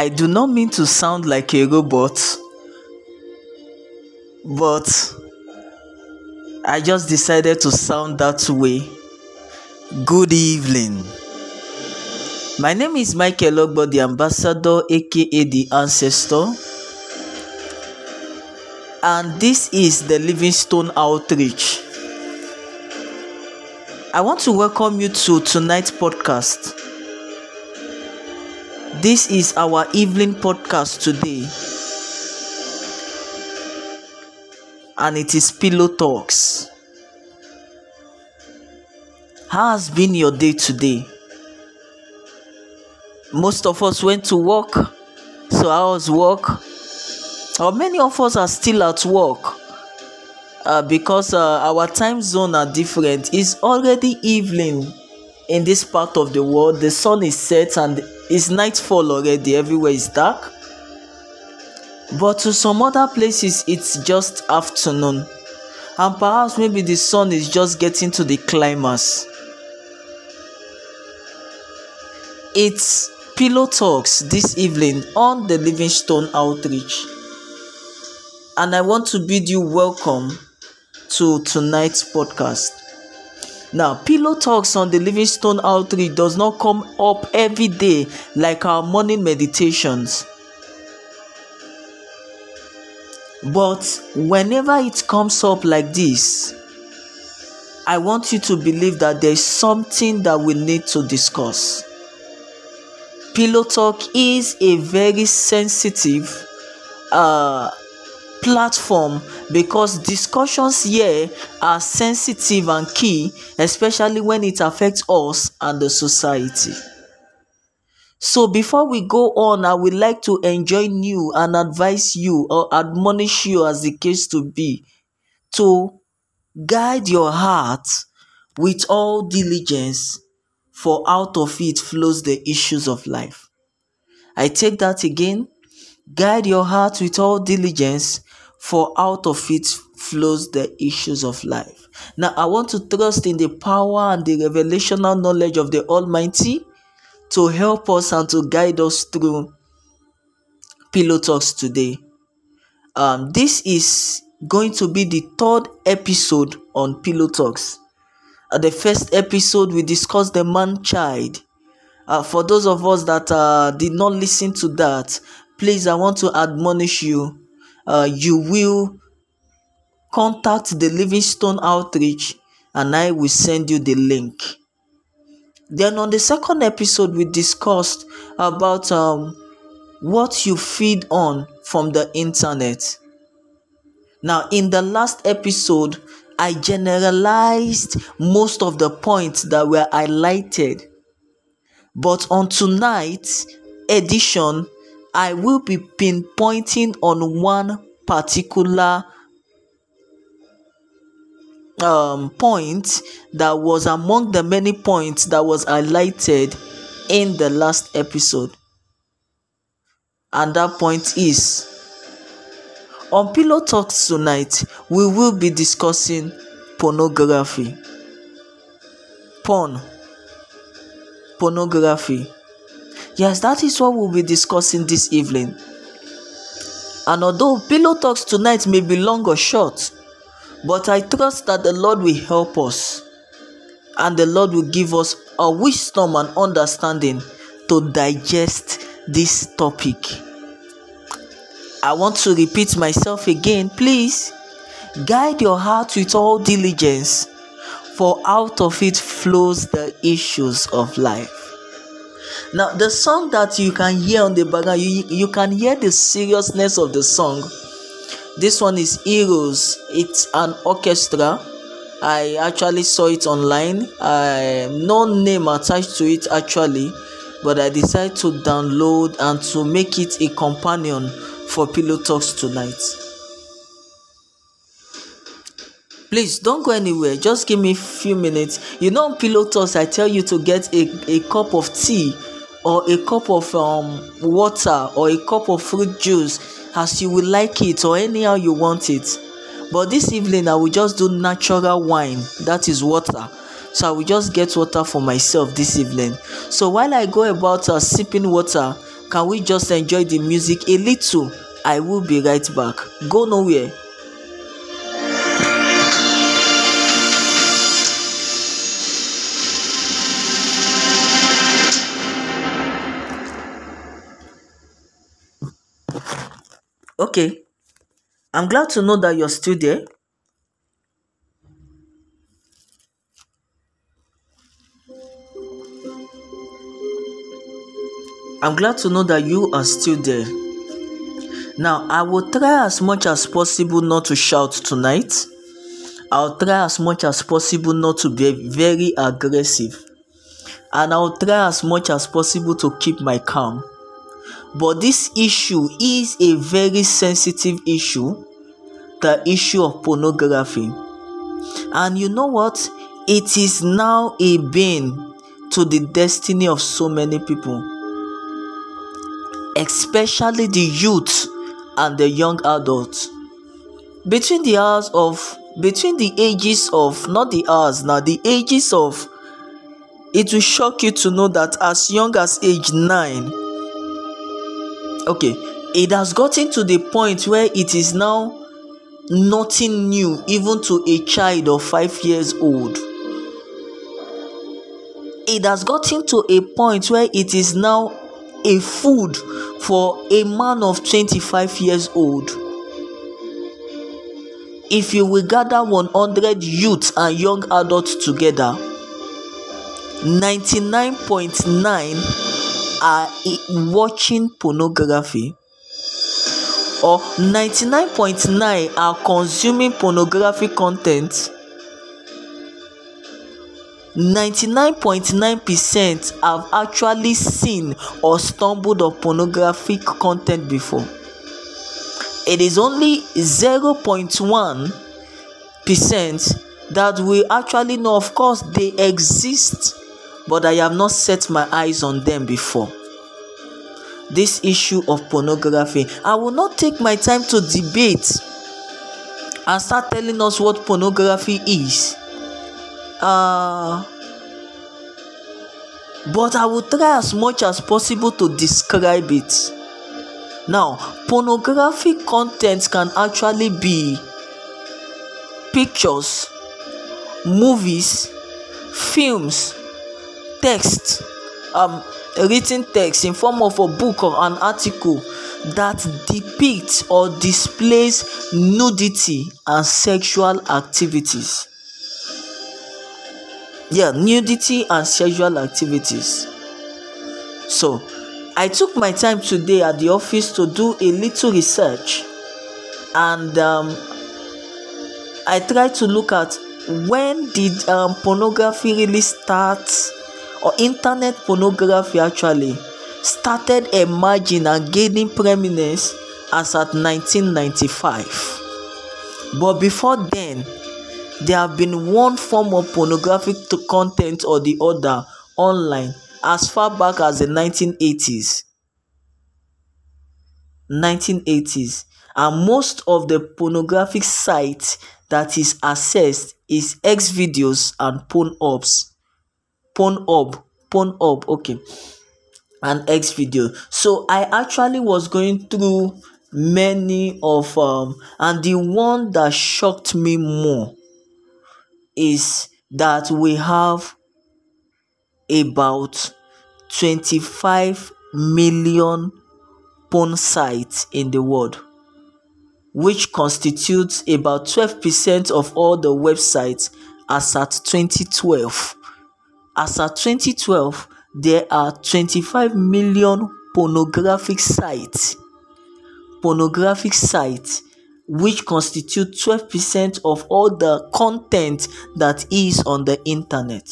I do not mean to sound like a robot, but I just decided to sound that way. Good evening. My name is Michael Ogbo, the ambassador, aka the ancestor, and this is the Livingstone Outreach. I want to welcome you to tonight's podcast. This is our evening podcast today, and it is Pillow Talks. How has been your day today? Most of us went to work, so how was work? Or many of us are still at work uh, because uh, our time zone are different. It's already evening in this part of the world. The sun is set and it's nightfall already. Everywhere is dark. But to some other places, it's just afternoon. And perhaps maybe the sun is just getting to the climax. It's Pillow Talks this evening on the Livingstone Outreach. And I want to bid you welcome to tonight's podcast. Now, Pillow Talks on the Livingstone Outreach does not come up every day like our morning meditations. But whenever it comes up like this, I want you to believe that there is something that we need to discuss. Pillow Talk is a very sensitive uh, platform because discussions here are sensitive and key, especially when it affects us and the society. So, before we go on, I would like to enjoin you and advise you or admonish you, as the case to be, to guide your heart with all diligence, for out of it flows the issues of life. I take that again. Guide your heart with all diligence, for out of it flows the issues of life. Now, I want to trust in the power and the revelational knowledge of the Almighty to help us and to guide us through Pillow Talks today. Um, this is going to be the third episode on Pillow Talks. At the first episode, we discussed the man child. Uh, for those of us that uh, did not listen to that, please, I want to admonish you. Uh, you will contact the Livingstone Outreach and I will send you the link. Then on the second episode, we discussed about um, what you feed on from the internet. Now, in the last episode, I generalized most of the points that were highlighted. But on tonight's edition, I will be pinpointing on one particular um, point that was among the many points that was highlighted in the last episode. And that point is on Pillow Talks tonight, we will be discussing pornography. Porn. Pornography. Yes, that is what we'll be discussing this evening. And although Pillow Talks tonight may be long or short, but I trust that the Lord will help us and the Lord will give us a wisdom and understanding to digest this topic. I want to repeat myself again, please. Guide your heart with all diligence, for out of it flows the issues of life. Now, the song that you can hear on the background, you, you can hear the seriousness of the song. This one is heroes. It's an orchestra. I actually saw it online. I no name attached to it actually but i decided to download and to make it a companion for pillow talks tonight. Please don't go anywhere. Just give me a few minutes. You know on pillow talks i tell you to get a, a cup of tea or a cup of um, water or a cup of fruit juice as you will like it or anyhow you want it. But this evening i will just do natural wine that is water. So i will just get water for myself this evening. So while i go about uh, sipping water can we just enjoy the music? A little i will be right back. Go nowhere okay i'm glad to know that you're still there I'm glad to know that you are still there. Now, I will try as much as possible not to shout tonight. I'll try as much as possible not to be very aggressive. And I'll try as much as possible to keep my calm. But this issue is a very sensitive issue the issue of pornography. And you know what? It is now a bane to the destiny of so many people especially the youth and the young adults between the hours of between the ages of not the hours now the ages of it will shock you to know that as young as age 9 okay it has gotten to the point where it is now nothing new even to a child of 5 years old it has gotten to a point where it is now a food for a man of 25 years old. If you will gather 100 youths and young adults together, 99.9 are watching pornography or 99.9 are consuming pornography content 99.9% have actually seen or stumbled on pornographic content before. It is only 0.1% that we actually know. Of course, they exist, but I have not set my eyes on them before. This issue of pornography, I will not take my time to debate and start telling us what pornography is uh, but I will try as much as possible to describe it. Now, pornographic content can actually be pictures, movies, films, text, um, written text in form of a book or an article that depicts or displays nudity and sexual activities. Yeah nudity and sexual activities. So i took my time today at the office to do a little research and um, i tried to look at when did um, pornography really start or internet pornography actually started emerging and gaining prominence as at 1995 but before then there have been one form of pornographic content or the other online as far back as the 1980s 1980s and most of the pornographic sites that is accessed is X videos and Pornhubs Pornhub Pornhub okay and X video so I actually was going through many of um and the one that shocked me more is that we have about 25 million porn sites in the world, which constitutes about 12% of all the websites as at 2012. As at 2012, there are 25 million pornographic sites. Pornographic sites which constitute 12% of all the content that is on the internet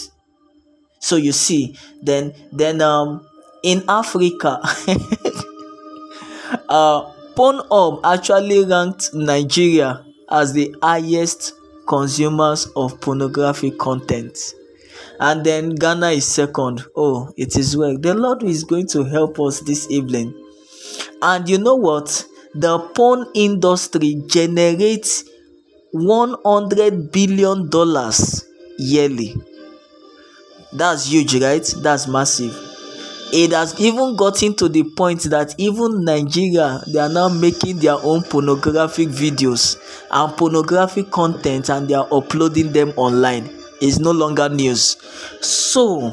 so you see then then um in africa uh pornhub actually ranked nigeria as the highest consumers of pornographic content and then ghana is second oh it is well the lord is going to help us this evening and you know what the porn industry generates 100 billion dollars yearly That's huge, right? That's massive. It has even gotten to the point that even Nigeria they are now making their own pornographic videos and pornographic content and they are uploading them online. It's no longer news. So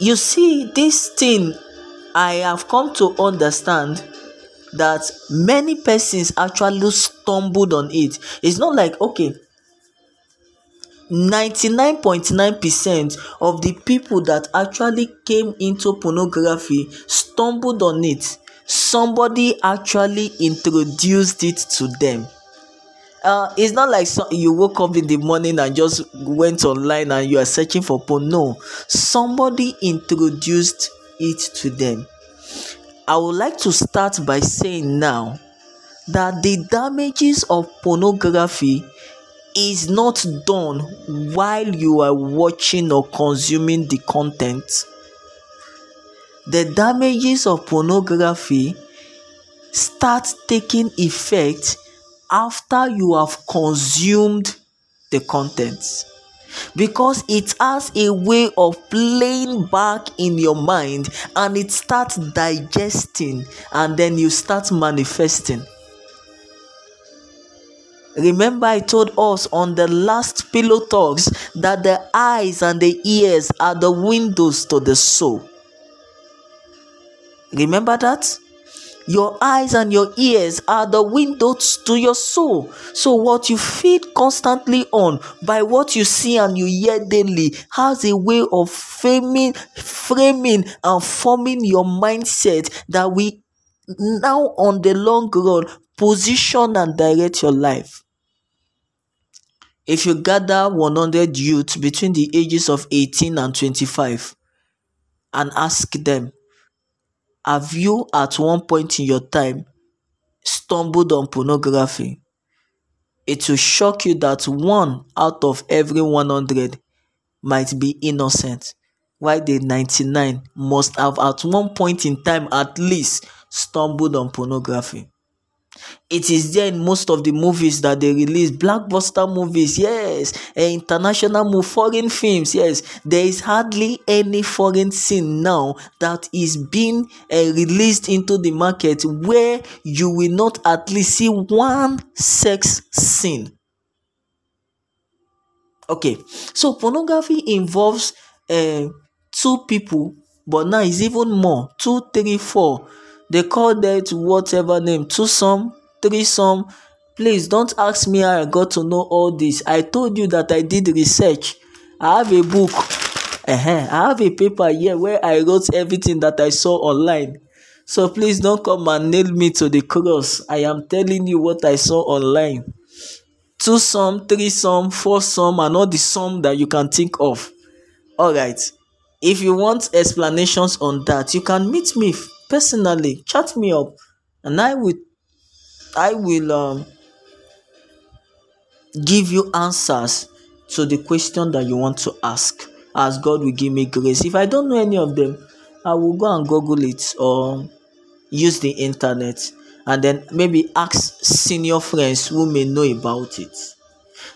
you see this thing I have come to understand that many persons actually stumbled on it. It's not like okay 99.9% of the people that actually came into pornography stumbled on it. Somebody actually introduced it to them. Uh, it's not like so, you woke up in the morning and just went online and you are searching for porn. No, somebody introduced it to them. I would like to start by saying now that the damages of pornography is not done while you are watching or consuming the content. The damages of pornography start taking effect after you have consumed the contents because it has a way of playing back in your mind and it starts digesting and then you start manifesting Remember, I told us on the last pillow talks that the eyes and the ears are the windows to the soul. Remember that? Your eyes and your ears are the windows to your soul. So, what you feed constantly on by what you see and you hear daily has a way of framing, framing and forming your mindset that we now, on the long run, position and direct your life. If you gather 100 youths between the ages of 18 and 25 and ask them, Have you at one point in your time stumbled on pornography? It will shock you that one out of every 100 might be innocent, while the 99 must have at one point in time at least stumbled on pornography. It is there in most of the movies that they release, blockbuster movies, yes, international move, foreign films, yes. There is hardly any foreign scene now that is being uh, released into the market where you will not at least see one sex scene. Okay, so pornography involves uh, two people, but now it's even more two, three, four they call that whatever name twosome threesome please don't ask me how i got to know all this. I told you that i did research. I have a book. Uh-huh. i have a paper here where i wrote everything that i saw online. So please don't come and nail me to the cross. I am telling you what i saw online. Two sum three sum four sum and all the sum that you can think of. All right. If you want explanations on that you can meet me personally chat me up and i will i will um, give you answers to the question that you want to ask as god will give me grace. If i don't know any of them i will go and google it or use the internet and then maybe ask senior friends who may know about it.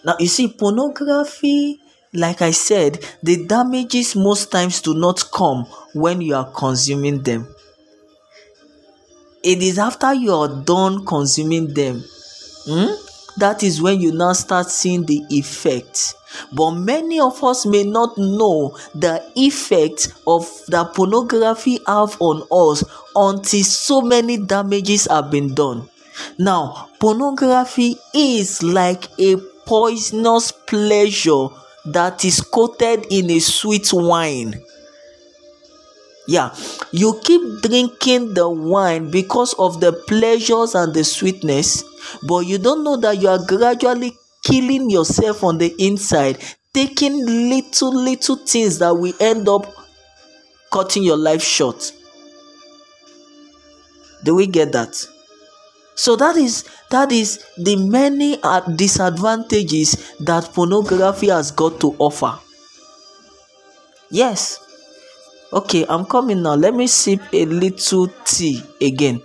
Now you see pornography like i said the damages most times do not come when you are consuming them it is after you are done consuming them. Hmm, that is when you now start seeing the effect. But many of us may not know the effect of the pornography have on us until so many damages have been done. Now pornography is like a poisonous pleasure that is coated in a sweet wine yeah, you keep drinking the wine because of the pleasures and the sweetness, but you don't know that you are gradually killing yourself on the inside, taking little, little things that will end up cutting your life short. Do we get that? So that is that is the many uh, disadvantages that pornography has got to offer. Yes, okay i'm coming now. Let me sip a little tea again.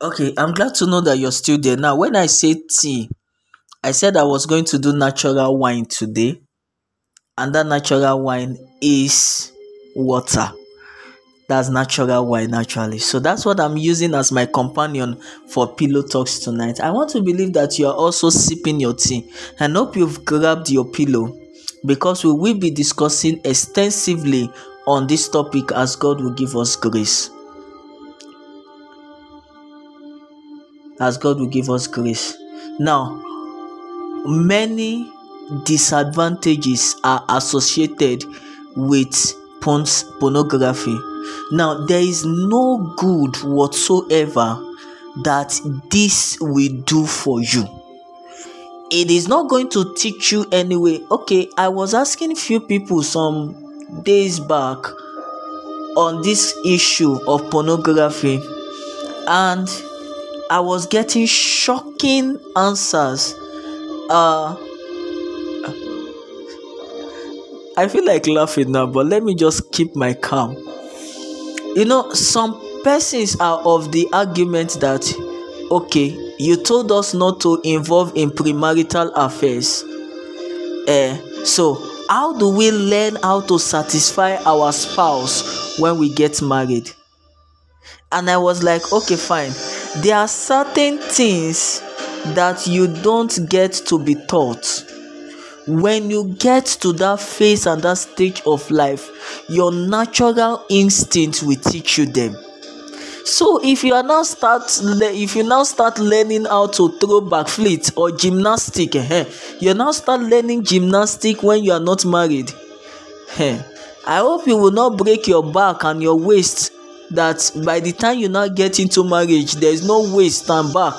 Okay i'm glad to know that you're still there. Now when i say tea i said i was going to do natural wine today and that natural wine is water. That's natural wine, naturally. So that's what I'm using as my companion for Pillow Talks tonight. I want to believe that you are also sipping your tea and hope you've grabbed your pillow because we will be discussing extensively on this topic as God will give us grace. As God will give us grace. Now, many disadvantages are associated with pornography. Now, there is no good whatsoever that this will do for you. It is not going to teach you anyway. Okay, I was asking few people some days back on this issue of pornography, and I was getting shocking answers. Uh, I feel like laughing now, but let me just keep my calm. You know, some persons are of the argument that, okay, you told us not to involve in premarital affairs. Uh, so, how do we learn how to satisfy our spouse when we get married? And I was like, okay, fine. There are certain things that you don't get to be taught when you get to that phase and that stage of life your natural instinct will teach you them. So if you are now start if you now start learning how to throw back fleet or gymnastic eh, you now start learning gymnastic when you are not married eh, i hope you will not break your back and your waist that by the time you now get into marriage there is no waist and back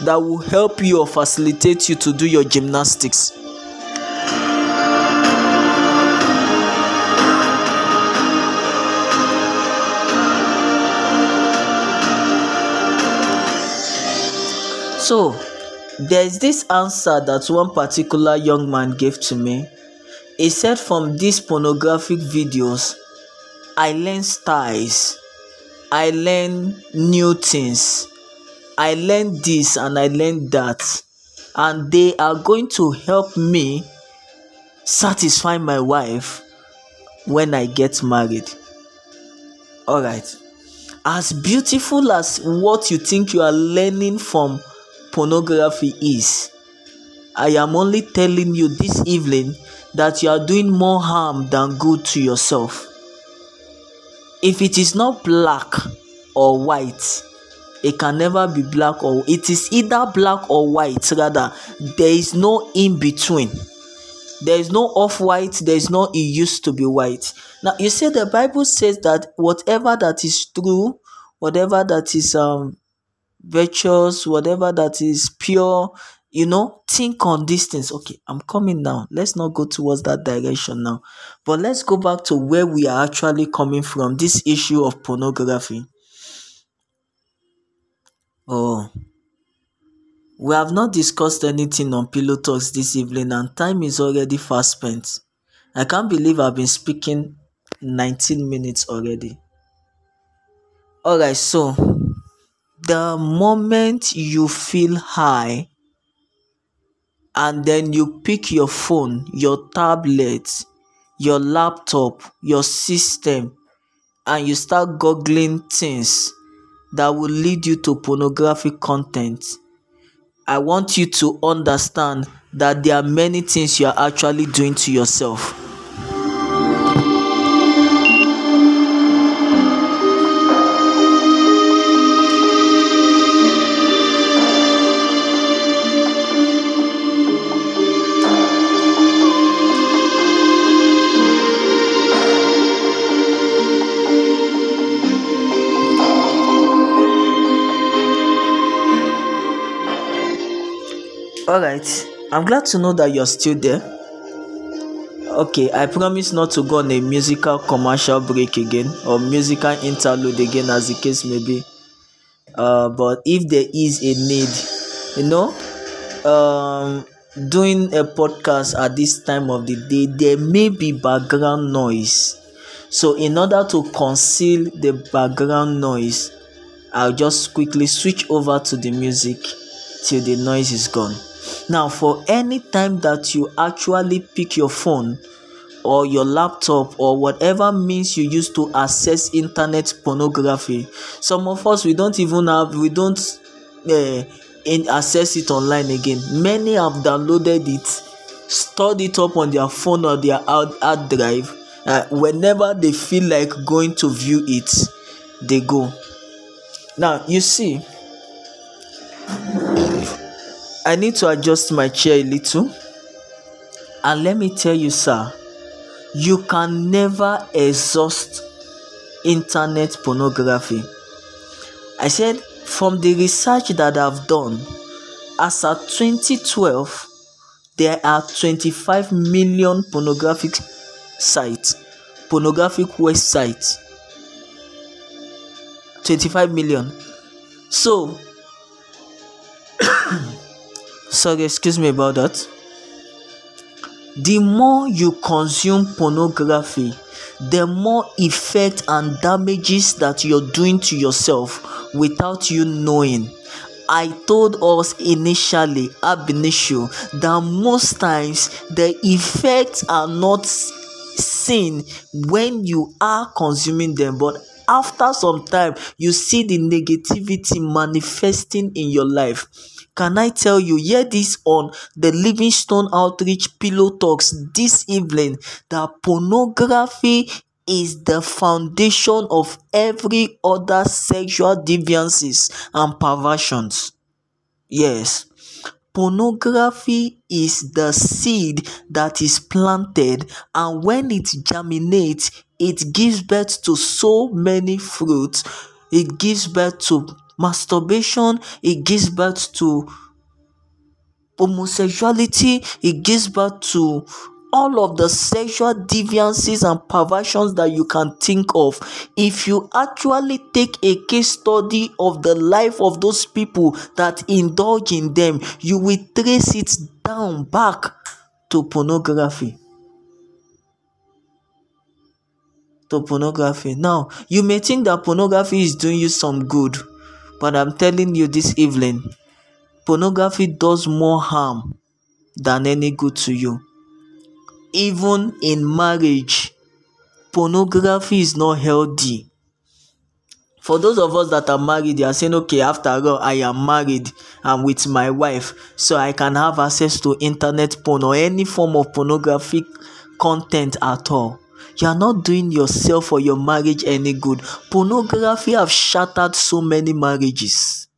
that will help you or facilitate you to do your gymnastics So, there's this answer that one particular young man gave to me. He said, From these pornographic videos, I learn styles, I learn new things, I learn this and I learn that, and they are going to help me satisfy my wife when I get married. All right. As beautiful as what you think you are learning from pornography is. I am only telling you this evening that you are doing more harm than good to yourself. If it is not black or white, it can never be black or it is either black or white rather there is no in between there is no off white there is no it used to be white now you see the bible says that whatever that is true whatever that is um virtuous, whatever that is pure, you know, think on things. Okay, I'm coming now. Let's not go towards that direction now. But let's go back to where we are actually coming from this issue of pornography. Oh, we have not discussed anything on Pillow Talks this evening, and time is already fast spent. I can't believe I've been speaking 19 minutes already. Alright, so the moment you feel high and then you pick your phone, your tablet, your laptop, your system, and you start googling things that will lead you to pornographic content, I want you to understand that there are many things you are actually doing to yourself. All right i'm glad to know that you're still there. Okay i promise not to go on a musical commercial break again or musical interlude again as the case may be. Uh, but if there is a need you know um doing a podcast at this time of the day there may be background noise. So in order to conceal the background noise I'll just quickly switch over to the music till the noise is gone. Now, for any time that you actually pick your phone or your laptop or whatever means you use to access internet pornography, some of us we don't even have, we don't uh, in access it online again. Many have downloaded it, stored it up on their phone or their hard, hard drive. Uh, whenever they feel like going to view it, they go. Now, you see, I need to adjust my chair a little. And let me tell you, sir, you can never exhaust internet pornography. I said, from the research that I've done, as at 2012, there are 25 million pornographic sites, pornographic websites. 25 million. So, sorry excuse me about that. The more you consume pornography the more effect and damages that you're doing to yourself without you knowing. I told us initially ab initio that most times the effects are not seen when you are consuming them but after some time you see the negativity manifesting in your life can I tell you, hear this on the Livingstone Outreach Pillow Talks this evening that pornography is the foundation of every other sexual deviances and perversions. Yes, pornography is the seed that is planted, and when it germinates, it gives birth to so many fruits. It gives birth to masturbation, it gives birth to homosexuality, it gives birth to all of the sexual deviances and perversions that you can think of. If you actually take a case study of the life of those people that indulge in them you will trace it down back to pornography. To pornography. Now you may think that pornography is doing you some good but I'm telling you this evening, pornography does more harm than any good to you. Even in marriage, pornography is not healthy. For those of us that are married, they are saying, okay, after all, I am married, I'm with my wife, so I can have access to internet porn or any form of pornographic content at all you are not doing yourself or your marriage any good. Pornography have shattered so many marriages.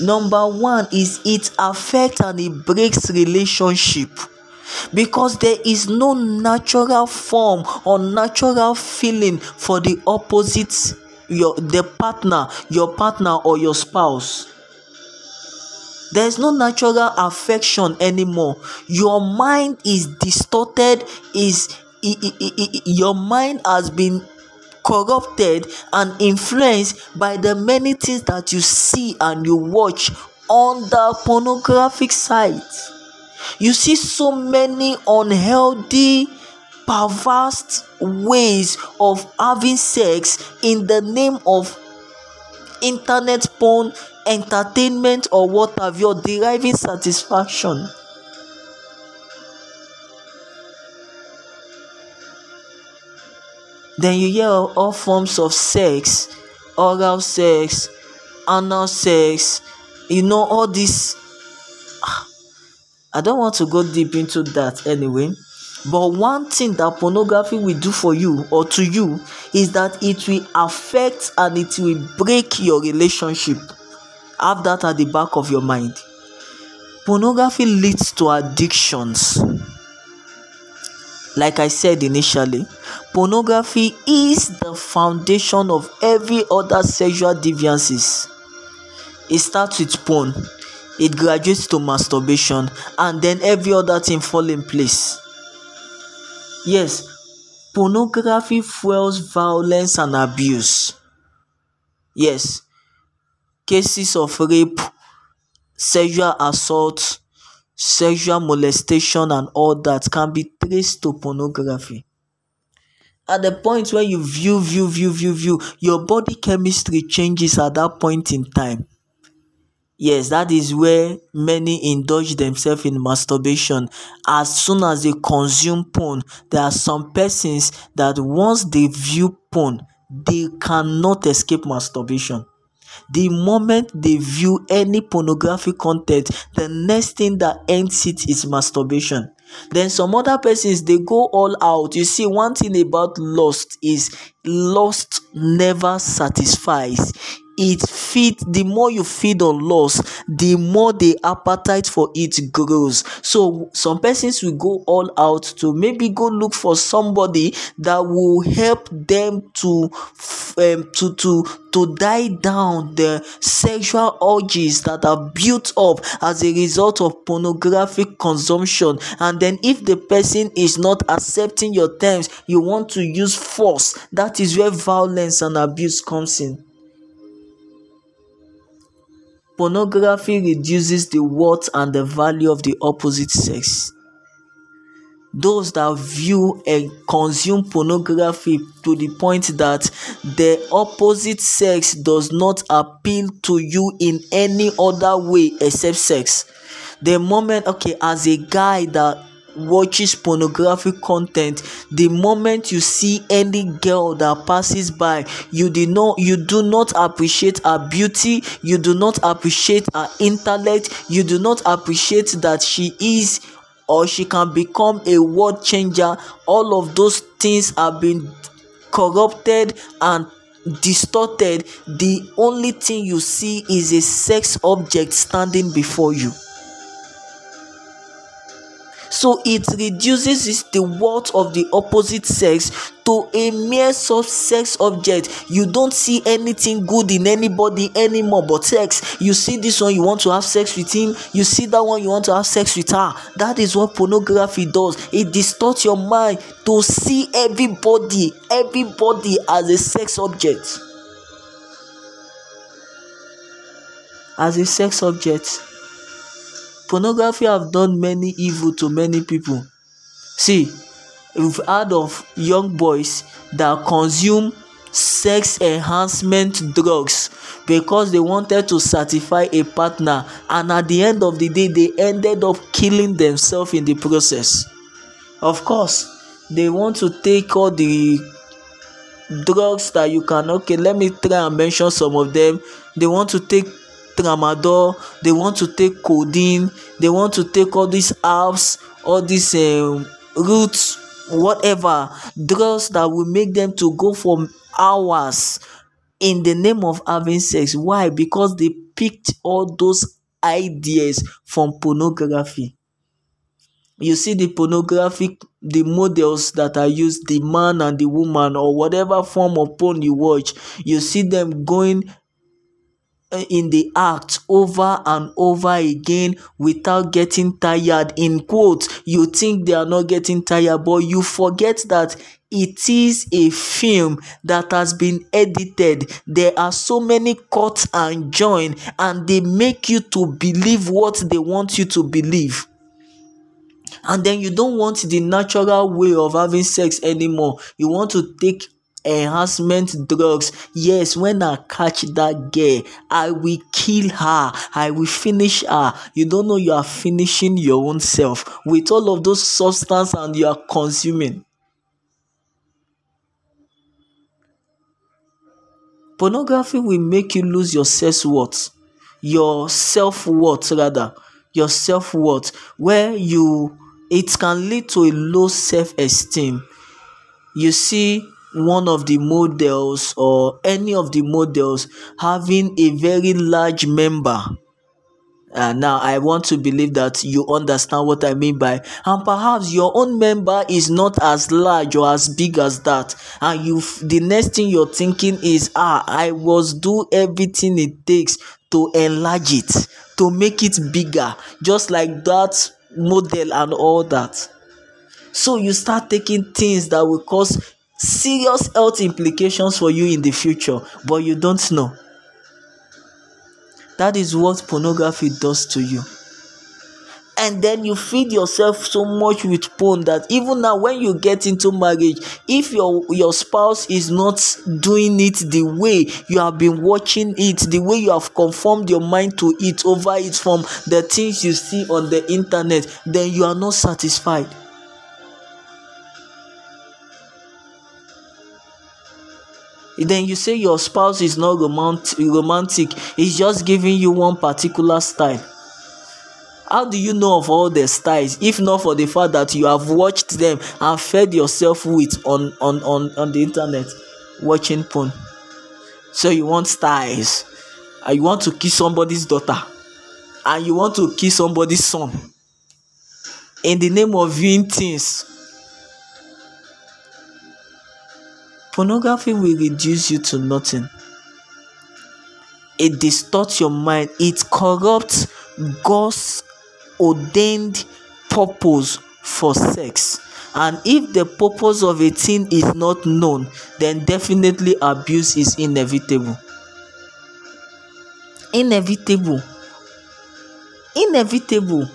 Number one is it affects and it breaks relationship. Because there is no natural form or natural feeling for the opposite your the partner your partner or your spouse. There is no natural affection anymore. Your mind is distorted is your mind has been corrupted and influenced by the many things that you see and you watch on the pornographic sites. You see so many unhealthy, perverse ways of having sex in the name of internet porn, entertainment, or what have you, deriving satisfaction. Then you hear all forms of sex, oral sex, anal sex, you know, all this. I don't want to go deep into that anyway. But one thing that pornography will do for you or to you is that it will affect and it will break your relationship. Have that at the back of your mind. Pornography leads to addictions like I said initially, pornography is the foundation of every other sexual deviances. It starts with porn, it graduates to masturbation, and then every other thing fall in place. Yes, pornography fuels violence and abuse. Yes, cases of rape, sexual assault, sexual molestation and all that can be traced to pornography. At the point when you view view view view view your body chemistry changes at that point in time. Yes that is where many indulge themselves in masturbation. As soon as they consume porn there are some persons that once they view porn they cannot escape masturbation. The moment they view any pornographic content the next thing that ends it is masturbation then some other persons they go all out. You see one thing about lust is lust never satisfies it feed the more you feed on loss the more the appetite for it grows. So some persons will go all out to maybe go look for somebody that will help them to um, to to to die down the sexual urges that are built up as a result of pornographic consumption. And then if the person is not accepting your terms you want to use force. That is where violence and abuse comes in Pornography reduces the worth and the value of the opposite sex. Those that view and consume pornography to the point that the opposite sex does not appeal to you in any other way except sex. The moment, okay, as a guy that watches pornographic content. The moment you see any girl that passes by you do not you do not appreciate her beauty you do not appreciate her intellect you do not appreciate that she is or she can become a world changer. All of those things have been corrupted and distorted. The only thing you see is a sex object standing before you so it reduces the worth of the opposite sex to a mere sex object. You don't see anything good in anybody anymore but sex. You see this one you want to have sex with him. You see that one you want to have sex with her. That is what pornography does. It distorts your mind to see everybody everybody as a sex object. As a sex object pornography have done many evil to many people. See we've heard of young boys that consume sex enhancement drugs because they wanted to satisfy a partner and at the end of the day they ended up killing themselves in the process. Of course they want to take all the drugs that you can okay let me try and mention some of them. They want to take tramadol they want to take codeine they want to take all these herbs all these um, roots whatever drugs that will make them to go for hours in the name of having sex. Why? Because they picked all those ideas from pornography. You see the pornographic the models that are used the man and the woman or whatever form of porn you watch you see them going in the act over and over again without getting tired. In quotes you think they are not getting tired but you forget that it is a film that has been edited. There are so many cuts and join and they make you to believe what they want you to believe. And then you don't want the natural way of having sex anymore. You want to take enhancement drugs. Yes when i catch that girl i will kill her. I will finish her. You don't know you are finishing your own self with all of those substance and you are consuming. Pornography will make you lose your self-worth. Your self-worth rather. Your self-worth where you it can lead to a low self-esteem. You see one of the models or any of the models having a very large member. Uh, now i want to believe that you understand what i mean by and perhaps your own member is not as large or as big as that. And you the next thing you're thinking is ah i was do everything it takes to enlarge it to make it bigger just like that model and all that. So you start taking things that will cause serious health implications for you in the future but you don't know. That is what pornography does to you. And then you feed yourself so much with porn that even now when you get into marriage if your your spouse is not doing it the way you have been watching it the way you have conformed your mind to it over it from the things you see on the internet then you are not satisfied then you say your spouse is not romantic romantic he's just giving you one particular style. How do you know of all the styles? If not for the fact that you have watched them and fed yourself with on on on, on the internet watching porn. So you want styles. And you want to kiss somebody's daughter. And you want to kiss somebody's son. In the name of viewing things Pornography will reduce you to nothing. It distorts your mind, it corrupts God's ordained purpose for sex. And if the purpose of a thing is not known, then definitely abuse is inevitable. Inevitable. Inevitable.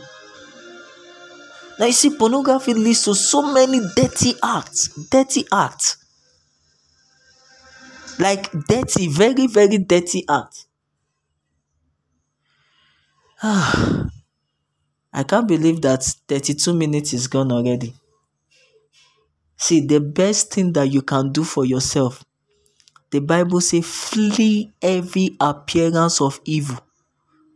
Now you see, pornography leads to so many dirty acts. Dirty acts like dirty very very dirty act i can't believe that 32 minutes is gone already. See the best thing that you can do for yourself the bible say flee every appearance of evil.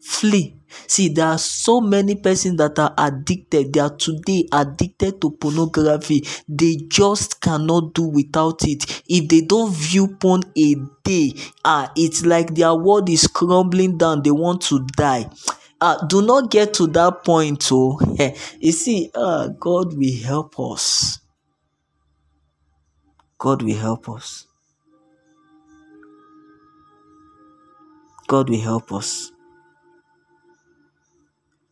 Flee see there are so many persons that are addicted. They are today addicted to pornography. They just cannot do without it. If they don't view porn a day ah it's like their world is crumbling down. They want to die. Ah do not get to that point oh. You see ah god will help us. God will help us. God will help us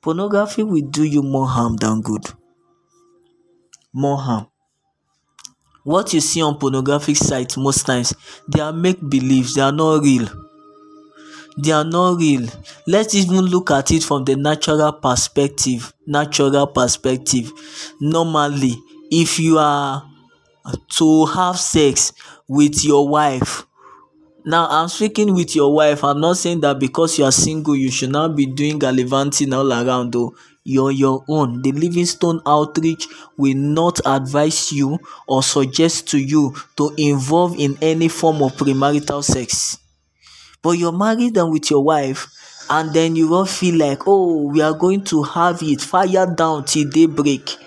pornography will do you more harm than good. More harm. What you see on pornographic sites most times they are make believes they are not real. They are not real. Let's even look at it from the natural perspective natural perspective. Normally if you are to have sex with your wife now i'm speaking with your wife. I'm not saying that because you are single you should not be doing gallivanting all around though. You're your own. The livingstone outreach will not advise you or suggest to you to involve in any form of premarital sex. But you're married and with your wife and then you will feel like oh we are going to have it. Fire down till daybreak.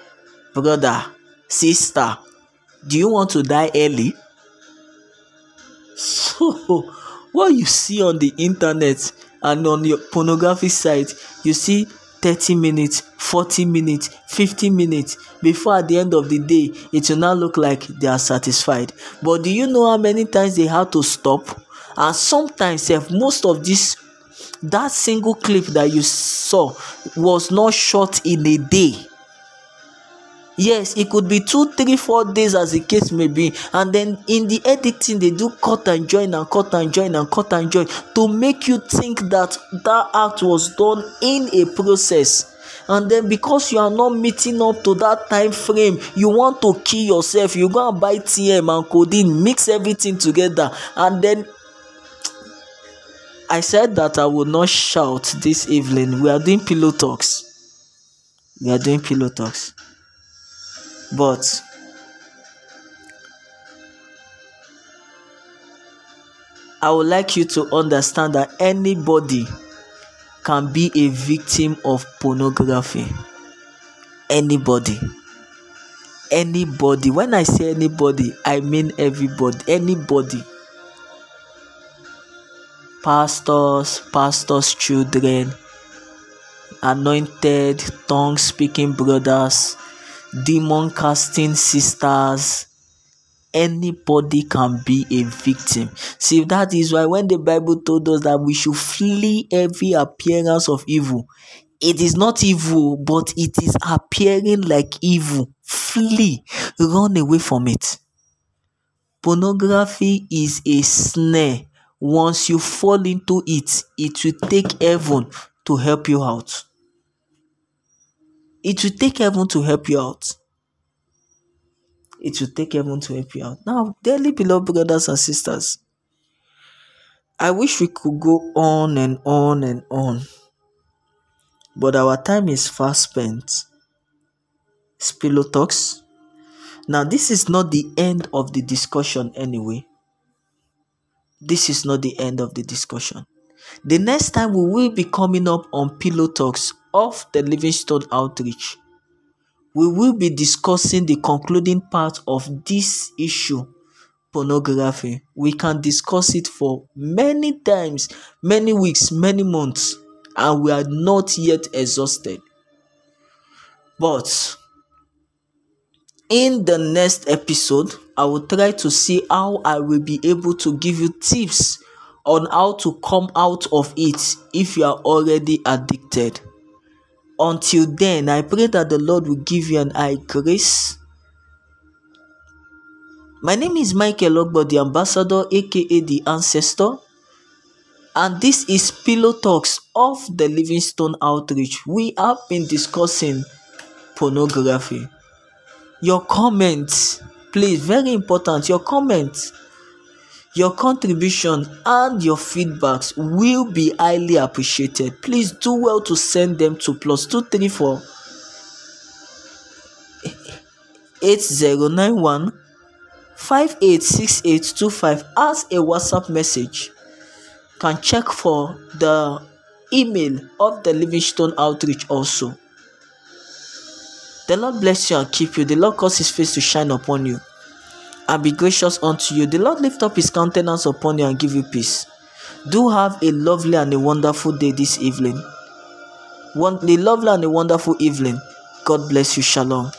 Brother sister do you want to die early Oh, what you see on the internet and on your pornography site you see thirty minutes forty minutes fifty minutes. Before at the end of the day it will now look like they are satisfied. But do you know how many times they had to stop? And sometimes sef most of this that single clip that you saw was not shot in a day yes it could be two three four days as the case may be. And then in the editing they do cut and join and cut and join and cut and join to make you think that that act was done in a process. And then because you are not meeting up to that time frame you want to kill yourself. You go and buy tm and codeine mix everything together. And then i said that i will not shout this evening. We are doing pillow talks. We are doing pillow talks but I would like you to understand that anybody can be a victim of pornography. Anybody. Anybody. When I say anybody, I mean everybody. Anybody. Pastors, pastors' children, anointed, tongue speaking brothers, demon casting sisters anybody can be a victim. See that is why when the bible told us that we should flee every appearance of evil it is not evil but it is appearing like evil. Flee. Run away from it. Pornography is a snare. Once you fall into it it will take heaven to help you out It will take heaven to help you out. It will take heaven to help you out. Now, dearly beloved brothers and sisters, I wish we could go on and on and on, but our time is fast spent. Spilo talks. Now, this is not the end of the discussion anyway. This is not the end of the discussion. The next time we will be coming up on Pillow Talks of the Livingstone Outreach, we will be discussing the concluding part of this issue pornography. We can discuss it for many times, many weeks, many months, and we are not yet exhausted. But in the next episode, I will try to see how I will be able to give you tips on how to come out of it if you are already addicted. Until then, I pray that the Lord will give you an eye grace. My name is Michael Ogbo, the ambassador, aka the ancestor, and this is Pillow Talks of the Livingstone Outreach. We have been discussing pornography. Your comments, please, very important. Your comments your contribution and your feedbacks will be highly appreciated. Please do well to send them to plus 234 8091 586825 as a WhatsApp message. Can check for the email of the Livingstone Outreach also. The Lord bless you and keep you. The Lord cause his face to shine upon you and be gracious unto you. The Lord lift up his countenance upon you and give you peace. Do have a lovely and a wonderful day this evening. One, a lovely and a wonderful evening. God bless you. Shalom.